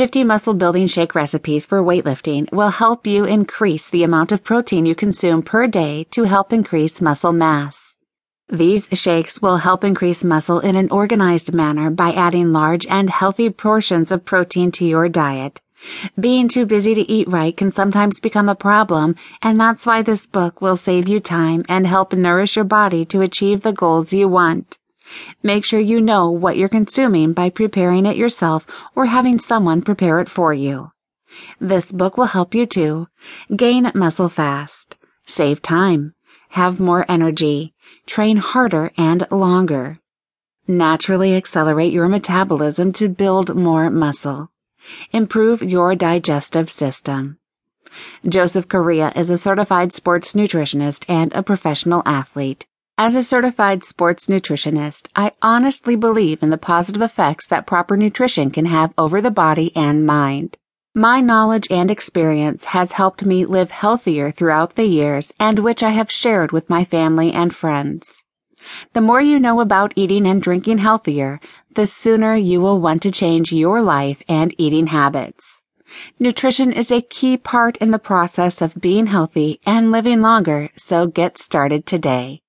50 muscle building shake recipes for weightlifting will help you increase the amount of protein you consume per day to help increase muscle mass. These shakes will help increase muscle in an organized manner by adding large and healthy portions of protein to your diet. Being too busy to eat right can sometimes become a problem, and that's why this book will save you time and help nourish your body to achieve the goals you want. Make sure you know what you're consuming by preparing it yourself or having someone prepare it for you. This book will help you to gain muscle fast, save time, have more energy, train harder and longer. Naturally accelerate your metabolism to build more muscle. Improve your digestive system. Joseph Correa is a certified sports nutritionist and a professional athlete. As a certified sports nutritionist, I honestly believe in the positive effects that proper nutrition can have over the body and mind. My knowledge and experience has helped me live healthier throughout the years and which I have shared with my family and friends. The more you know about eating and drinking healthier, the sooner you will want to change your life and eating habits. Nutrition is a key part in the process of being healthy and living longer, so get started today.